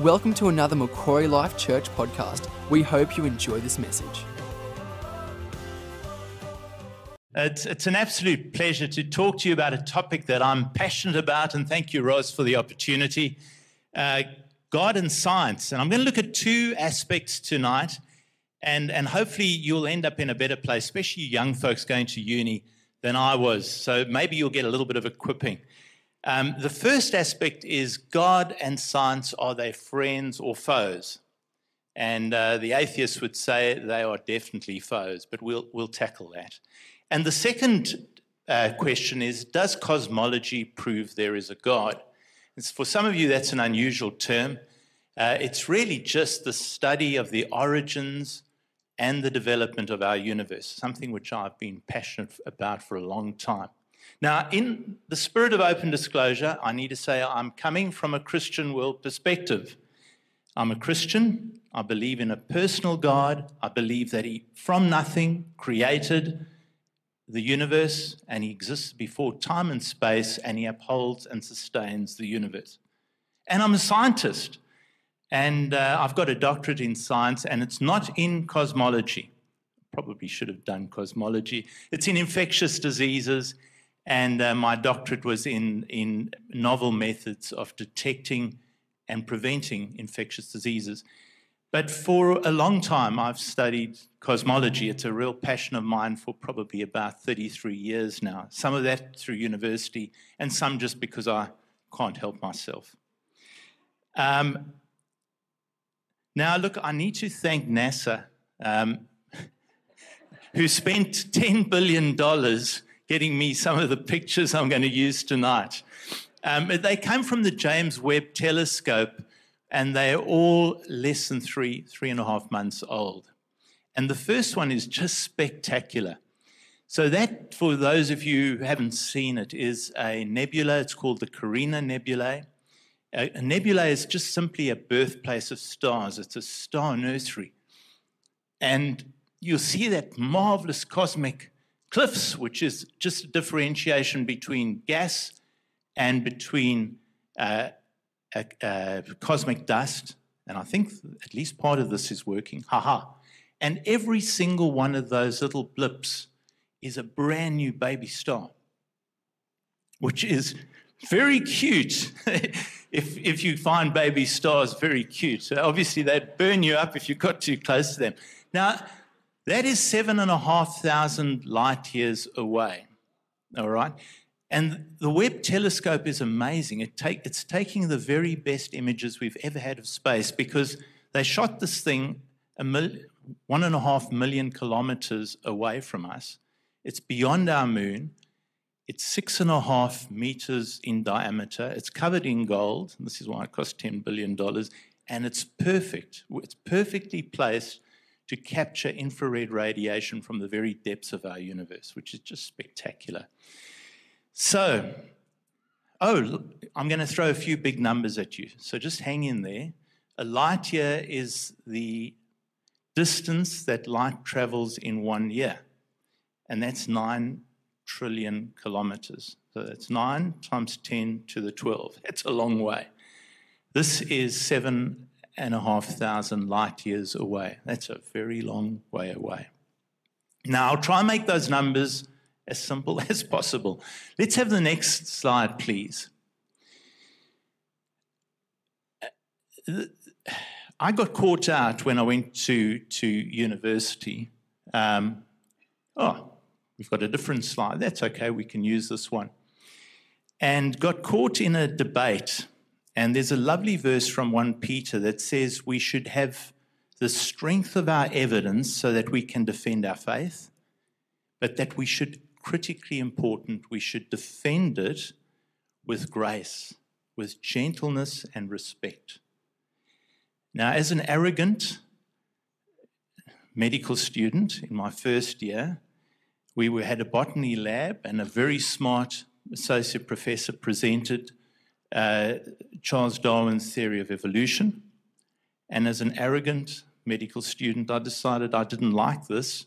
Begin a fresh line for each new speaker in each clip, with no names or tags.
Welcome to another Macquarie Life Church podcast. We hope you enjoy this message.
It's, it's an absolute pleasure to talk to you about a topic that I'm passionate about, and thank you, Rose, for the opportunity. Uh, God and science. And I'm going to look at two aspects tonight, and, and hopefully you'll end up in a better place, especially young folks going to uni than I was. So maybe you'll get a little bit of equipping. Um, the first aspect is God and science are they friends or foes? And uh, the atheists would say they are definitely foes, but we'll, we'll tackle that. And the second uh, question is Does cosmology prove there is a God? It's, for some of you, that's an unusual term. Uh, it's really just the study of the origins and the development of our universe, something which I've been passionate about for a long time. Now, in the spirit of open disclosure, I need to say I'm coming from a Christian world perspective. I'm a Christian. I believe in a personal God. I believe that He, from nothing, created the universe and He exists before time and space and He upholds and sustains the universe. And I'm a scientist. And uh, I've got a doctorate in science, and it's not in cosmology. Probably should have done cosmology. It's in infectious diseases and uh, my doctorate was in, in novel methods of detecting and preventing infectious diseases. But for a long time, I've studied cosmology. It's a real passion of mine for probably about 33 years now. Some of that through university, and some just because I can't help myself. Um, now, look, I need to thank NASA, um, who spent $10 billion getting me some of the pictures I'm going to use tonight. Um, they come from the James Webb Telescope, and they're all less than three, three and a half months old. And the first one is just spectacular. So, that, for those of you who haven't seen it, is a nebula. It's called the Carina Nebulae. A nebula is just simply a birthplace of stars, it's a star nursery. And you'll see that marvelous cosmic cliffs, which is just a differentiation between gas and between uh, cosmic dust. And I think at least part of this is working. Haha. And every single one of those little blips is a brand new baby star, which is very cute. if, if you find baby stars very cute. So obviously, they'd burn you up if you got too close to them. Now, that is seven and a half thousand light years away. All right. And the Webb telescope is amazing. It take, it's taking the very best images we've ever had of space because they shot this thing a mil, one and a half million kilometers away from us. It's beyond our moon. It's six and a half meters in diameter. It's covered in gold. This is why it cost $10 billion. And it's perfect. It's perfectly placed to capture infrared radiation from the very depths of our universe, which is just spectacular. So, oh, I'm going to throw a few big numbers at you. So just hang in there. A light year is the distance that light travels in one year, and that's 9 trillion kilometers. So that's 9 times 10 to the 12. That's a long way. This is 7 and a half thousand light years away. That's a very long way away. Now, I'll try and make those numbers as simple as possible. Let's have the next slide, please. I got caught out when I went to, to university. Um, oh, we've got a different slide. That's okay, we can use this one. And got caught in a debate and there's a lovely verse from 1 Peter that says we should have the strength of our evidence so that we can defend our faith, but that we should, critically important, we should defend it with grace, with gentleness and respect. Now, as an arrogant medical student in my first year, we had a botany lab, and a very smart associate professor presented uh, Charles Darwin's theory of evolution. And as an arrogant medical student, I decided I didn't like this.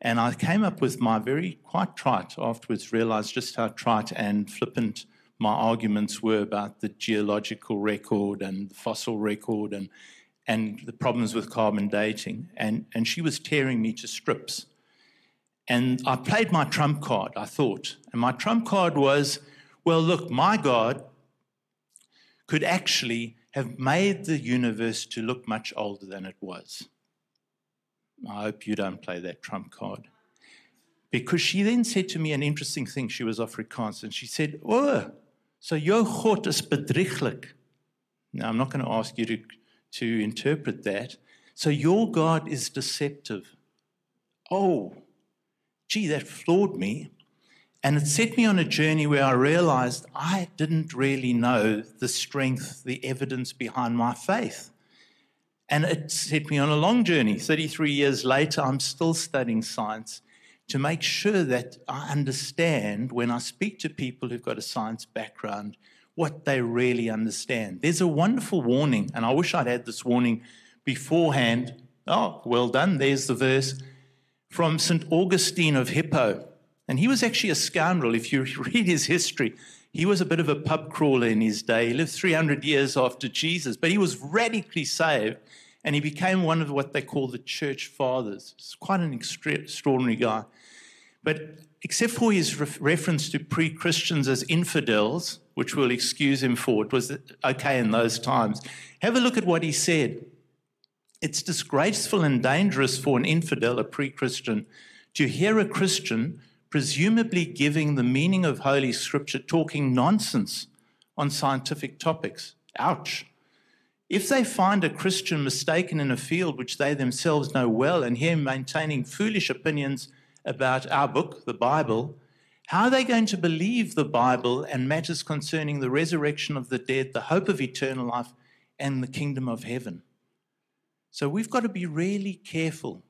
And I came up with my very quite trite, afterwards realized just how trite and flippant my arguments were about the geological record and the fossil record and, and the problems with carbon dating. And, and she was tearing me to strips. And I played my trump card, I thought. And my trump card was well, look, my God could actually have made the universe to look much older than it was. I hope you don't play that trump card. Because she then said to me an interesting thing. She was Afrikaans, and she said, Oh, so your God is bedrieglik. Now, I'm not going to ask you to, to interpret that. So your God is deceptive. Oh, gee, that floored me. And it set me on a journey where I realized I didn't really know the strength, the evidence behind my faith. And it set me on a long journey. 33 years later, I'm still studying science to make sure that I understand when I speak to people who've got a science background what they really understand. There's a wonderful warning, and I wish I'd had this warning beforehand. Oh, well done. There's the verse from St. Augustine of Hippo. And he was actually a scoundrel. If you read his history, he was a bit of a pub crawler in his day. He lived 300 years after Jesus, but he was radically saved and he became one of what they call the church fathers. It's quite an extraordinary guy. But except for his re- reference to pre Christians as infidels, which we'll excuse him for, it was okay in those times, have a look at what he said. It's disgraceful and dangerous for an infidel, a pre Christian, to hear a Christian presumably giving the meaning of Holy Scripture, talking nonsense on scientific topics. Ouch. If they find a Christian mistaken in a field which they themselves know well and hear maintaining foolish opinions about our book, the Bible, how are they going to believe the Bible and matters concerning the resurrection of the dead, the hope of eternal life, and the kingdom of heaven? So we've got to be really careful.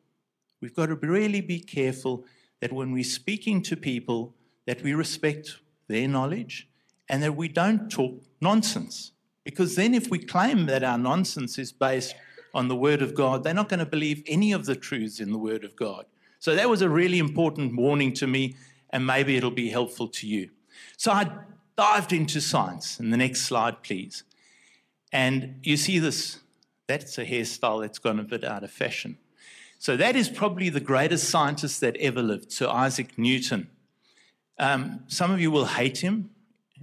We've got to really be careful that when we're speaking to people, that we respect their knowledge and that we don't talk nonsense. Because then, if we claim that our nonsense is based on the Word of God, they're not going to believe any of the truths in the Word of God. So, that was a really important warning to me, and maybe it'll be helpful to you. So, I dived into science. And the next slide, please. And you see this that's a hairstyle that's gone a bit out of fashion. So that is probably the greatest scientist that ever lived, Sir Isaac Newton. Um, some of you will hate him.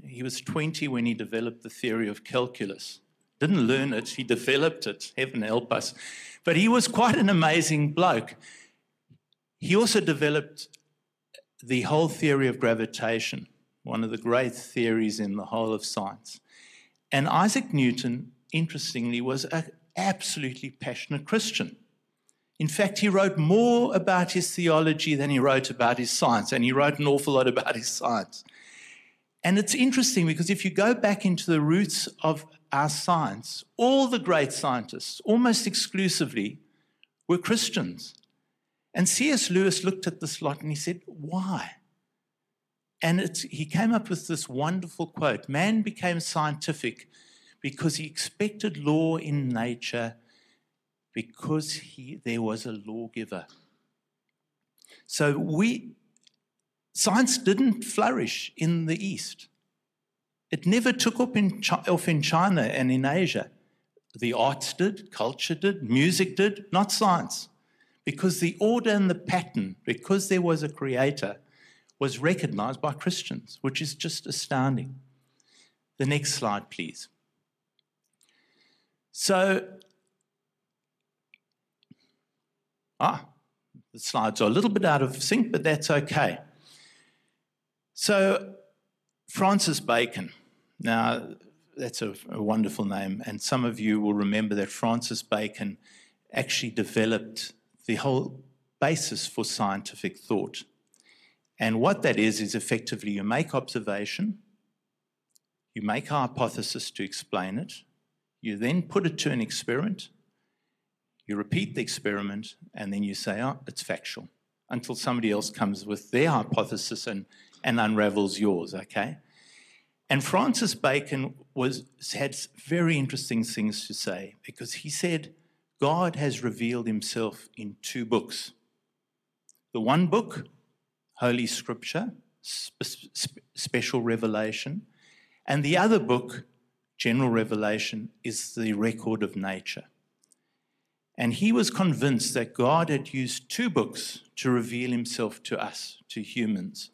He was 20 when he developed the theory of calculus. Didn't learn it, he developed it. Heaven help us. But he was quite an amazing bloke. He also developed the whole theory of gravitation, one of the great theories in the whole of science. And Isaac Newton, interestingly, was an absolutely passionate Christian. In fact, he wrote more about his theology than he wrote about his science, and he wrote an awful lot about his science. And it's interesting because if you go back into the roots of our science, all the great scientists, almost exclusively, were Christians. And C.S. Lewis looked at this lot and he said, Why? And he came up with this wonderful quote Man became scientific because he expected law in nature because he, there was a lawgiver. So we, science didn't flourish in the East. It never took up in, off in China and in Asia. The arts did, culture did, music did, not science. Because the order and the pattern, because there was a creator, was recognized by Christians, which is just astounding. The next slide, please. So Ah, the slides are a little bit out of sync, but that's okay. So, Francis Bacon. Now, that's a, a, wonderful name, and some of you will remember that Francis Bacon actually developed the whole basis for scientific thought. And what that is, is effectively you make observation, you make a hypothesis to explain it, you then put it to an experiment, you repeat the experiment and then you say, oh, it's factual, until somebody else comes with their hypothesis and, and unravels yours, okay? And Francis Bacon was, had very interesting things to say because he said, God has revealed himself in two books. The one book, Holy Scripture, spe- special revelation, And the other book, General Revelation, is the record of nature. And he was convinced that God had used two books to reveal himself to us, to humans,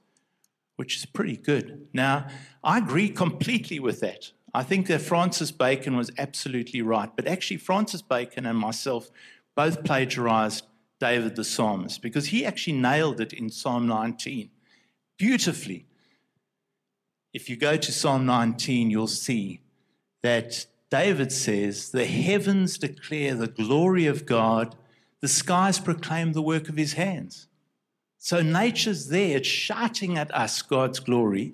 which is pretty good. Now, I agree completely with that. I think that Francis Bacon was absolutely right, but actually, Francis Bacon and myself both plagiarized David the psalmist because he actually nailed it in Psalm 19 beautifully. If you go to Psalm 19, you'll see that David says, The heavens declare the glory of God, the skies proclaim the work of his hands. So nature's there, it's shouting at us God's glory.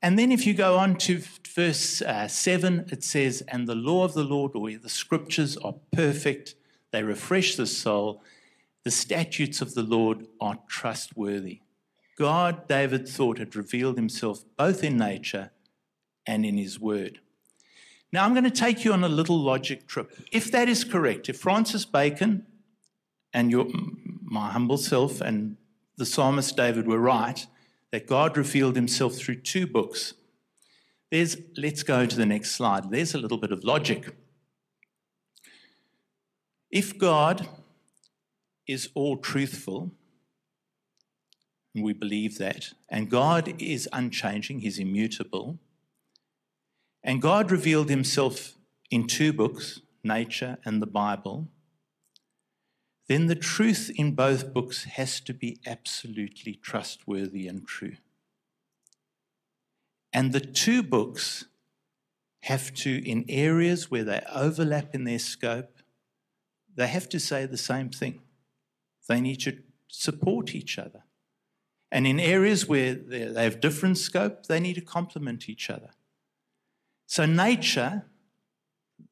And then if you go on to verse uh, 7, it says, And the law of the Lord, or the scriptures, are perfect, they refresh the soul. The statutes of the Lord are trustworthy. God, David thought, had revealed himself both in nature and in his word. Now, I'm going to take you on a little logic trip. If that is correct, if Francis Bacon and your, my humble self and the psalmist David were right, that God revealed himself through two books, there's, let's go to the next slide. There's a little bit of logic. If God is all truthful, and we believe that, and God is unchanging, He's immutable, and God revealed himself in two books, nature and the Bible, then the truth in both books has to be absolutely trustworthy and true. And the two books have to, in areas where they overlap in their scope, they have to say the same thing. They need to support each other. And in areas where they have different scope, they need to complement each other. So, nature,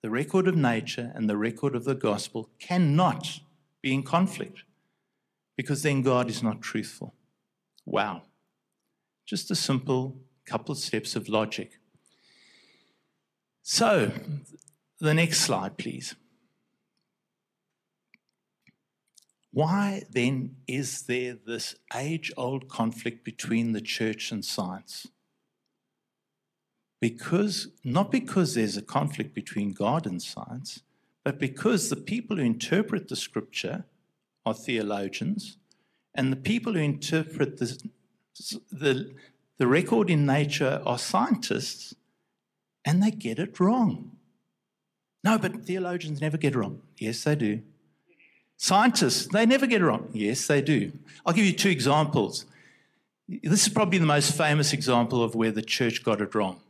the record of nature and the record of the gospel cannot be in conflict because then God is not truthful. Wow. Just a simple couple of steps of logic. So, the next slide, please. Why then is there this age old conflict between the church and science? Because not because there's a conflict between God and science, but because the people who interpret the scripture are theologians, and the people who interpret the, the, the record in nature are scientists, and they get it wrong. No, but theologians never get it wrong. Yes, they do. Scientists, they never get it wrong. Yes, they do. I'll give you two examples. This is probably the most famous example of where the church got it wrong.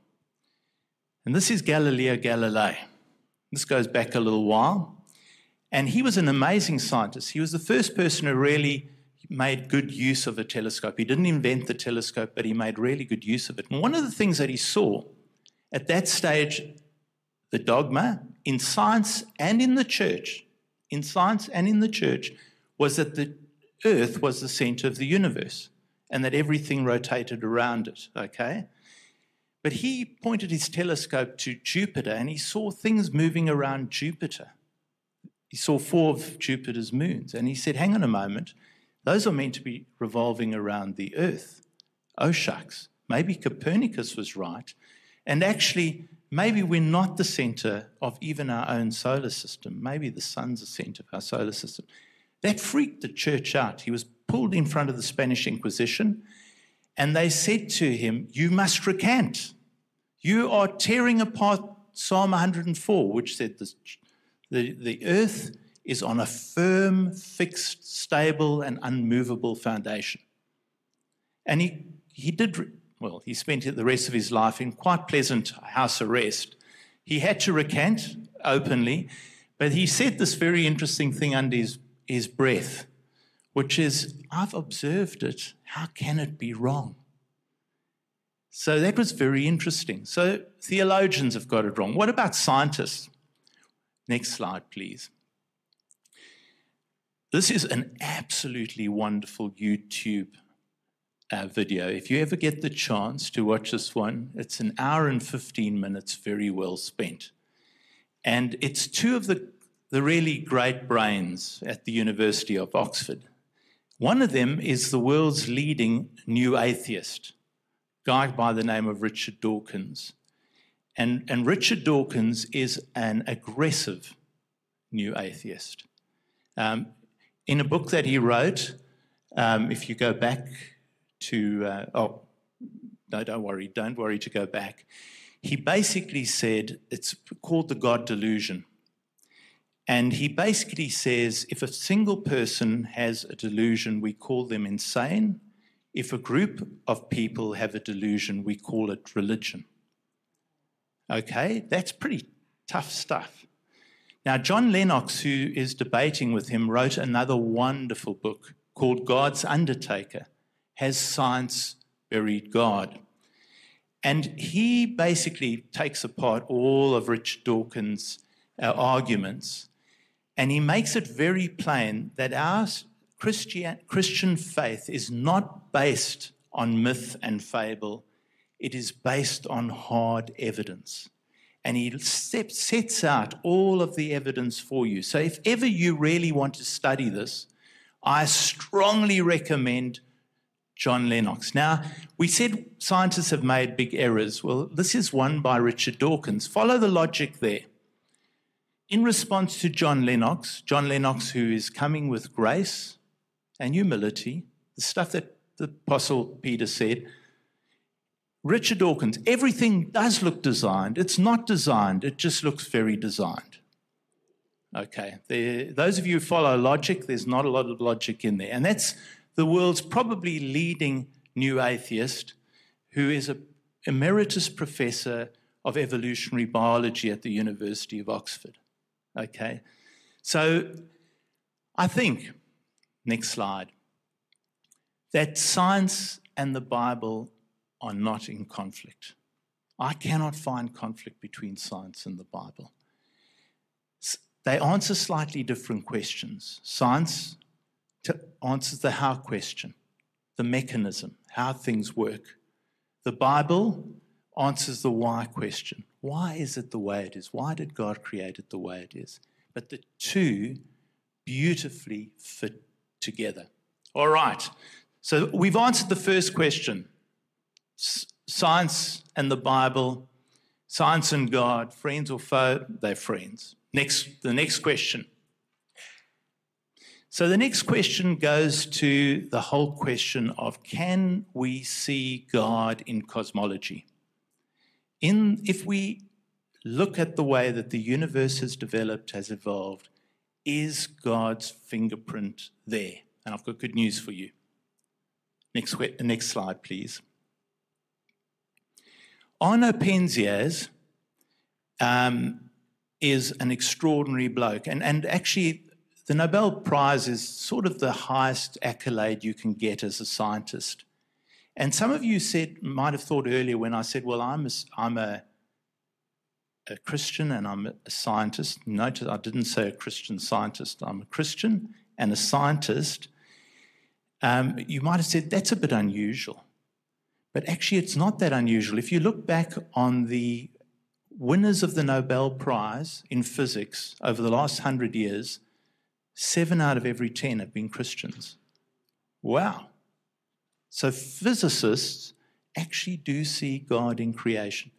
And this is Galileo Galilei. This goes back a little while. And he was an amazing scientist. He was the first person who really made good use of a telescope. He didn't invent the telescope, but he made really good use of it. And one of the things that he saw at that stage, the dogma in science and in the church, in science and in the church, was that the earth was the center of the universe and that everything rotated around it, okay? But he pointed his telescope to Jupiter and he saw things moving around Jupiter. He saw four of Jupiter's moons and he said, Hang on a moment, those are meant to be revolving around the Earth. Oh, shucks, maybe Copernicus was right. And actually, maybe we're not the center of even our own solar system. Maybe the sun's the center of our solar system. That freaked the church out. He was pulled in front of the Spanish Inquisition and they said to him, You must recant. You are tearing apart Psalm 104, which said this, the, the earth is on a firm, fixed, stable, and unmovable foundation. And he, he did, well, he spent the rest of his life in quite pleasant house arrest. He had to recant openly, but he said this very interesting thing under his, his breath which is, I've observed it. How can it be wrong? So that was very interesting. So theologians have got it wrong. What about scientists? Next slide, please. This is an absolutely wonderful YouTube uh, video. If you ever get the chance to watch this one, it's an hour and 15 minutes, very well spent. And it's two of the, the really great brains at the University of Oxford. One of them is the world's leading new atheist, guy by the name of Richard Dawkins. And, and Richard Dawkins is an aggressive new atheist. Um, in a book that he wrote, um, if you go back to, uh, oh, no, don't worry, don't worry to go back. He basically said it's called the God delusion. And he basically says if a single person has a delusion, we call them insane. If a group of people have a delusion, we call it religion. Okay, that's pretty tough stuff. Now, John Lennox, who is debating with him, wrote another wonderful book called God's Undertaker Has Science Buried God? And he basically takes apart all of Richard Dawkins' uh, arguments and he makes it very plain that our Christian, Christian faith is not based on myth and fable, it is based on hard evidence. And he sets out all of the evidence for you. So, if ever you really want to study this, I strongly recommend John Lennox. Now, we said scientists have made big errors. Well, this is one by Richard Dawkins. Follow the logic there. In response to John Lennox, John Lennox, who is coming with grace and humility, the stuff that the Apostle Peter said, Richard Dawkins, everything does look designed. It's not designed, it just looks very designed. Okay, there, those of you who follow logic, there's not a lot of logic in there. And that's the world's probably leading new atheist who is an emeritus professor of evolutionary biology at the University of Oxford. Okay, so I think, next slide, that science and the Bible are not in conflict. I cannot find conflict between science and the Bible. They answer slightly different questions. Science answers the how question, the mechanism, how things work. The Bible answers the why question. Why is it the way it is? Why did God create it the way it is? But the two beautifully fit together. All right. So we've answered the first question science and the Bible, science and God, friends or foe? They're friends. Next, the next question. So the next question goes to the whole question of can we see God in cosmology? In, if we look at the way that the universe has developed, has evolved, is God's fingerprint there? And I've got good news for you. Next, next slide, please. Arno Penzias um, is an extraordinary bloke. And, and actually, the Nobel Prize is sort of the highest accolade you can get as a scientist. And some of you said, might have thought earlier when I said, well, I'm a, I'm a, a Christian and I'm a scientist. Notice I didn't say a Christian scientist. I'm a Christian and a scientist. Um, you might have said, that's a bit unusual. But actually, it's not that unusual. If you look back on the winners of the Nobel Prize in physics over the last hundred years, seven out of every ten have been Christians. Wow. So physicists actually do see God in creation.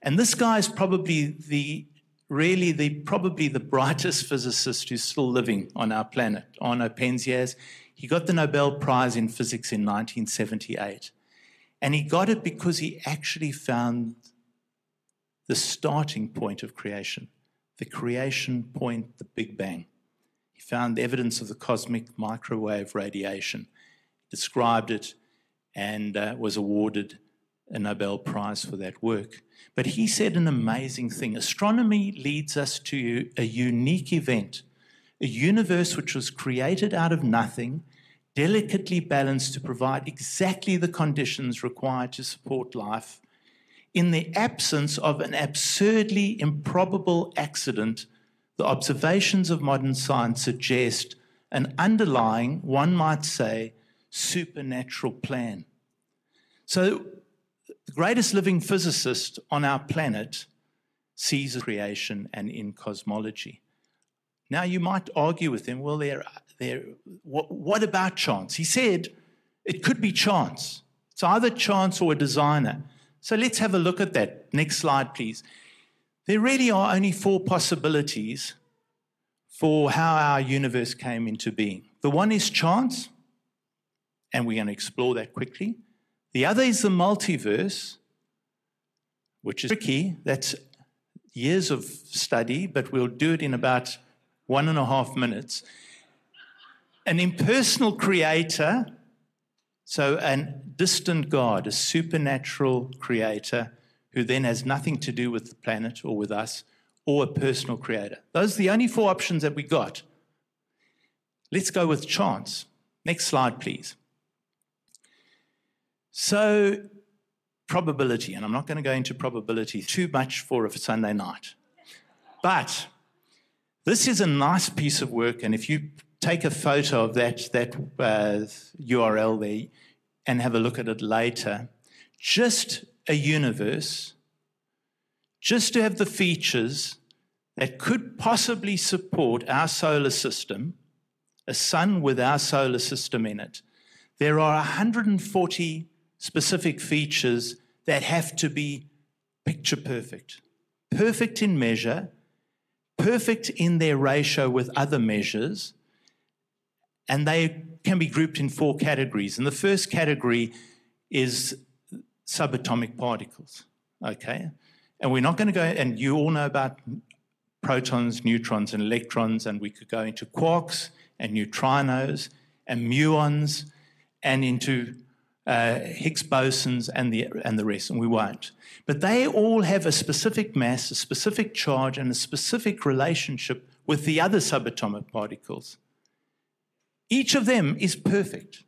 And this guy is probably the really the probably the brightest physicist who's still living on our planet, Arno Penzias. He got the Nobel Prize in Physics in 1978. And he got it because he actually found the starting point of creation, the creation point, the Big Bang. He found evidence of the cosmic microwave radiation described it, and uh, was awarded a Nobel Prize for that work. But he said an amazing thing. Astronomy leads us to a unique event, a universe which was created out of nothing, delicately balanced to provide exactly the conditions required to support life. In the absence of an absurdly improbable accident, the observations of modern science suggest an underlying, one might say, supernatural plan. So, the greatest living physicist on our planet sees creation and in cosmology. Now, you might argue with him, well, there, there, what, what about chance? He said it could be chance. It's either chance or a designer. So let's have a look at that. Next slide, please. There really are only four possibilities for how our universe came into being. The one is chance, and we're going to explore that quickly. The other is the multiverse, which is tricky. That's years of study, but we'll do it in about one and a half minutes. An impersonal creator, so a distant God, a supernatural creator who then has nothing to do with the planet or with us, or a personal creator. Those are the only four options that we got. Let's go with chance. Next slide, please. So, probability, and I'm not going to go into probability too much for a Sunday night. But this is a nice piece of work, and if you take a photo of that, that uh, URL there and have a look at it later, just a universe just to have the features that could possibly support our solar system, a sun with our solar system in it, there are 140 specific features that have to be picture perfect. Perfect in measure, perfect in their ratio with other measures, and they can be grouped in four categories. And the first category is subatomic particles. Okay? And we're not going to go, and you all know about protons, neutrons, and electrons, and we could go into quarks and neutrinos and muons and into uh, Higgs bosons and the, and the rest, and we won't. But they all have a specific mass, a specific charge, and a specific relationship with the other subatomic particles. Each of them is perfect.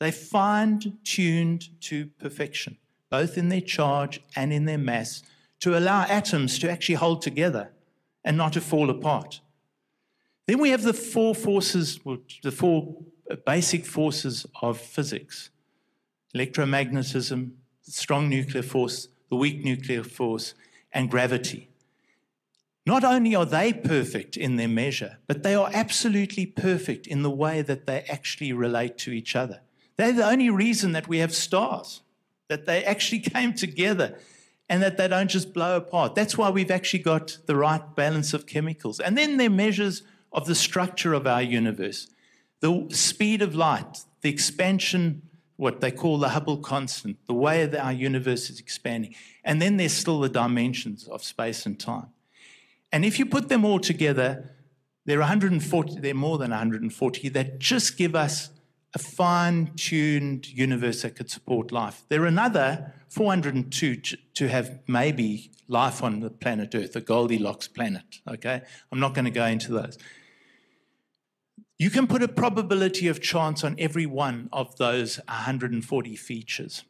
They're fine tuned to perfection, both in their charge and in their mass to allow atoms to actually hold together and not to fall apart. Then we have the four forces, the four basic forces of physics electromagnetism, strong nuclear force, the weak nuclear force, and gravity. Not only are they perfect in their measure, but they are absolutely perfect in the way that they actually relate to each other. They're the only reason that we have stars, that they actually came together and that they don't just blow apart. That's why we've actually got the right balance of chemicals. And then there are measures of the structure of our universe, the speed of light, the expansion, what they call the Hubble constant, the way that our universe is expanding. And then there's still the dimensions of space and time. And if you put them all together, there are 140, there are more than 140 that just give us a fine tuned universe that could support life. There are another 402 to have maybe life on the planet Earth, a Goldilocks planet. Okay? I'm not going to go into those. You can put a probability of chance on every one of those 140 features.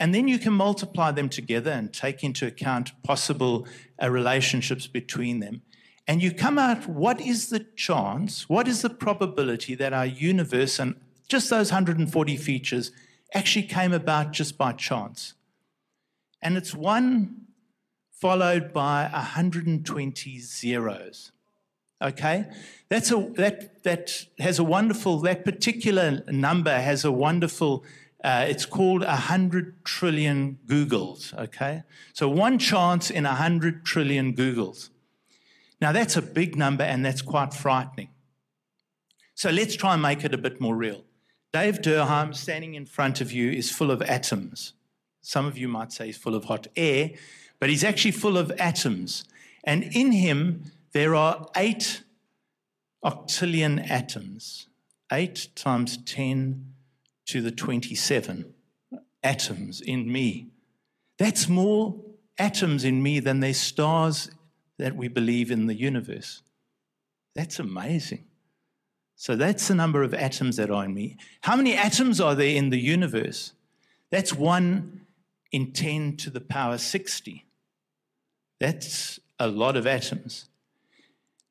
And then you can multiply them together and take into account possible uh, relationships between them. And you come out what is the chance, what is the probability that our universe and just those 140 features actually came about just by chance. And it's one followed by 120 zeros. Okay? That's a, that, that has a wonderful, that particular number has a wonderful, uh, it's called a 100 trillion googols. Okay? So one chance in a 100 trillion googols. Now that's a big number and that's quite frightening. So let's try and make it a bit more real. Dave Durham standing in front of you, is full of atoms. Some of you might say he's full of hot air, but he's actually full of atoms. And in him, there are eight octillion atoms, eight times 10 to the 27 atoms in me. That's more atoms in me than there's stars that we believe in the universe. That's amazing. So that's the number of atoms that are in me. How many atoms are there in the universe? That's 1 in 10 to the power 60. That's a lot of atoms.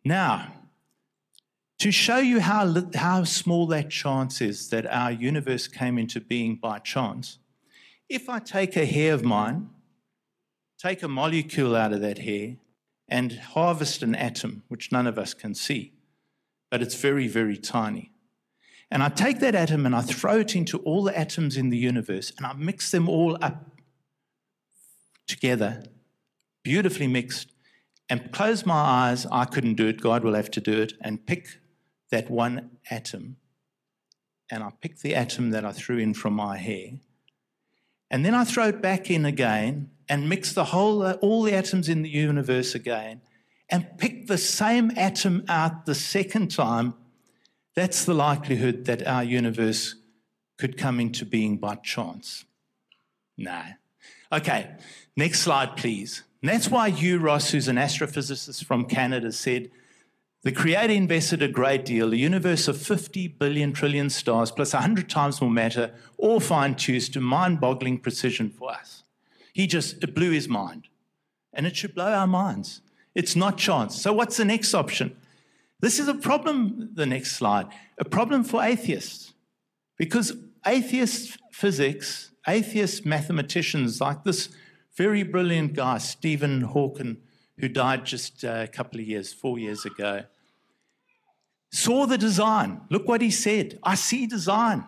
Now, to show you how, how small that chance is that our universe came into being by chance, if I take a hair of mine, take a molecule out of that hair, and harvest an atom, which none of us can see, but it's very, very tiny. And I take that atom and I throw it into all the atoms in the universe and I mix them all up together, beautifully mixed, and close my eyes. I couldn't do it, God will have to do it, and pick that one atom. And I pick the atom that I threw in from my hair. And then I throw it back in again and mix the whole, all the atoms in the universe again and pick the same atom out the second time. That's the likelihood that our universe could come into being by chance. No. Okay, next slide, please. And that's why Hugh Ross, who's an astrophysicist from Canada, said the Creator invested a great deal, a universe of 50 billion trillion stars plus 100 times more matter, all fine tuned to mind boggling precision for us. He just, it blew his mind. And it should blow our minds. It's not chance. So, what's the next option? This is a problem, the next slide, a problem for atheists. Because atheist physics, atheist mathematicians like this very brilliant guy, Stephen Hawking, who died just a couple of years, four years ago, saw the design. Look what he said I see design.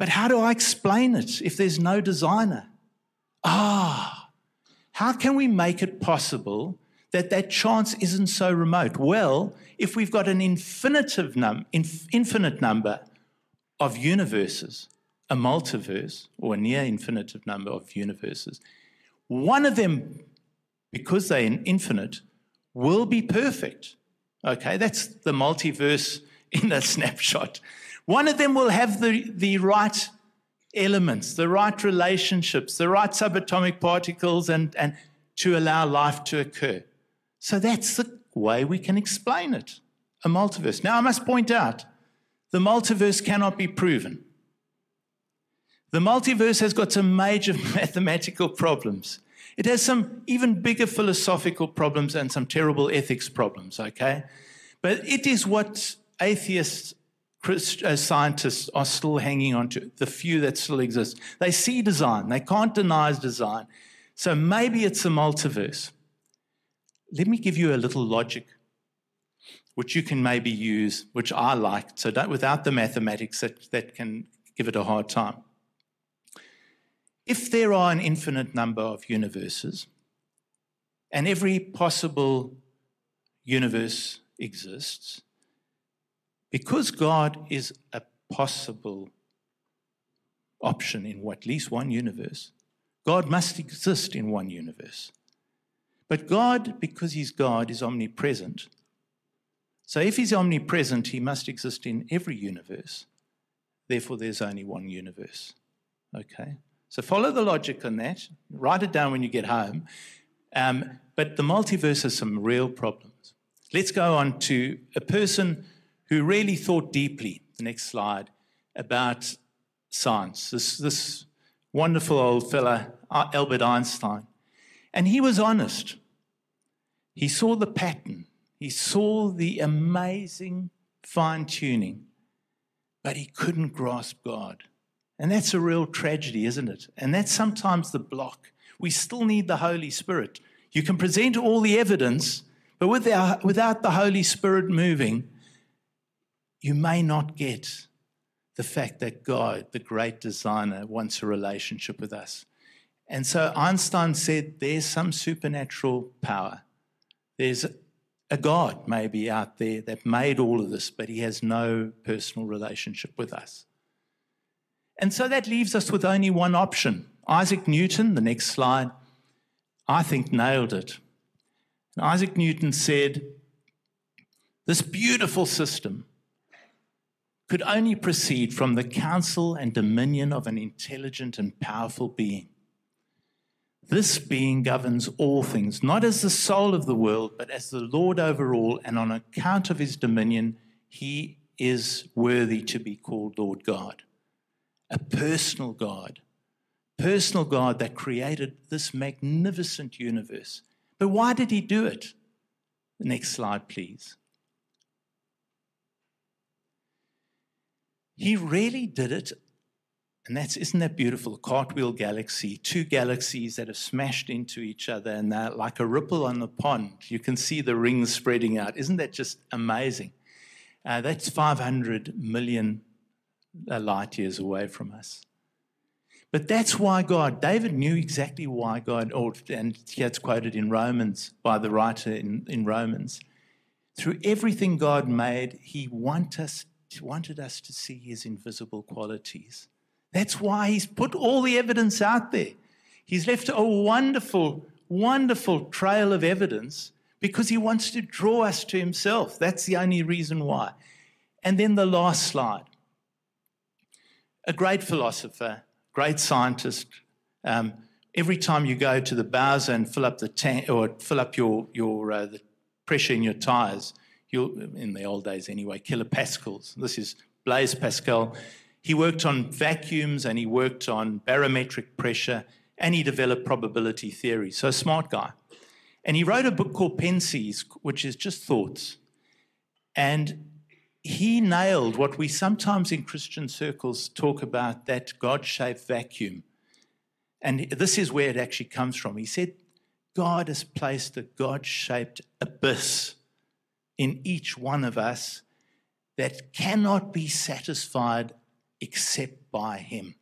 But how do I explain it if there's no designer? Ah, how can we make it possible that that chance isn't so remote? Well, if we've got an infinitive num- inf- infinite number of universes, a multiverse, or a near infinitive number of universes, one of them because they're infinite, will be perfect. Okay, that's the multiverse in a snapshot. One of them will have the, the right elements, the right relationships, the right subatomic particles, and, and to allow life to occur. So that's the way we can explain it a multiverse. Now, I must point out the multiverse cannot be proven. The multiverse has got some major mathematical problems. It has some even bigger philosophical problems and some terrible ethics problems, okay? But it is what atheists, Christ, uh, scientists are still hanging on to, the few that still exist. They see design, they can't deny design. So maybe it's a multiverse. Let me give you a little logic which you can maybe use, which I like, so without the mathematics that, that can give it a hard time. If there are an infinite number of universes, and every possible universe exists, because God is a possible option in at least one universe, God must exist in one universe. But God, because He's God, is omnipresent. So if He's omnipresent, He must exist in every universe. Therefore, there's only one universe. Okay? So follow the logic on that. Write it down when you get home. Um, but the multiverse has some real problems. Let's go on to a person who really thought deeply, the next slide, about science. This, this wonderful old fella, uh, Albert Einstein. And he was honest. He saw the pattern, he saw the amazing fine tuning, but he couldn't grasp God. And that's a real tragedy, isn't it? And that's sometimes the block. We still need the Holy Spirit. You can present all the evidence, but without, the Holy Spirit moving, you may not get the fact that God, the great designer, wants a relationship with us. And so Einstein said there's some supernatural power. There's a God maybe out there that made all of this, but he has no personal relationship with us. And so that leaves us with only one option. Isaac Newton, the next slide, I think nailed it. And Isaac Newton said, This beautiful system could only proceed from the counsel and dominion of an intelligent and powerful being. This being governs all things, not as the soul of the world, but as the Lord over all, and on account of his dominion, he is worthy to be called Lord God a personal God, personal God that created this magnificent universe. But why did he do it? Next slide, please. He really did it, and that's isn't that beautiful? A cartwheel galaxy, two galaxies that have smashed into each other, and they're like a ripple on the pond. You can see the rings spreading out. Isn't that just amazing? Uh, that's 500 million light years away from us. But that's why God, David knew exactly why God, or, and it's quoted in Romans by the writer in, in Romans. Through everything God made, He want us, wanted us to see His invisible qualities. That's why He's put all the evidence out there. He's left a wonderful, wonderful trail of evidence because He wants to draw us to Himself. That's the only reason why. And then the last slide. A great philosopher, great scientist. Um, every time you go to the Bowser and fill up the tank or fill up your your uh, the pressure in your tires, you'll in the old days anyway, kilopascals. This is Blaise Pascal. He worked on vacuums and he worked on barometric pressure and he developed probability theory. So smart guy. And he wrote a book called Pensées, which is just thoughts. And he nailed what we sometimes in Christian circles talk about that God shaped vacuum. And this is where it actually comes from. He said, God has placed a God shaped abyss in each one of us that cannot be satisfied except by Him.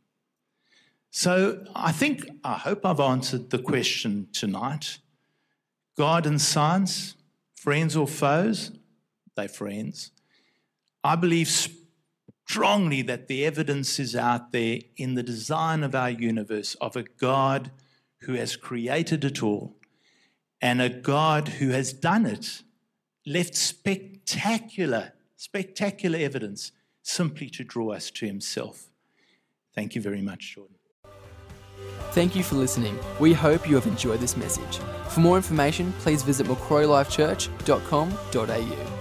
So I think, I hope I've answered the question tonight. God and science, friends or foes? They're friends. I believe strongly that the evidence is out there in the design of our universe of a God who has created it all and a God who has done it, left spectacular, spectacular evidence simply to draw us to himself. Thank you very much, Jordan.
Thank you for listening. We hope you have enjoyed this message. For more information, please visit macquarielifechurch.com.au.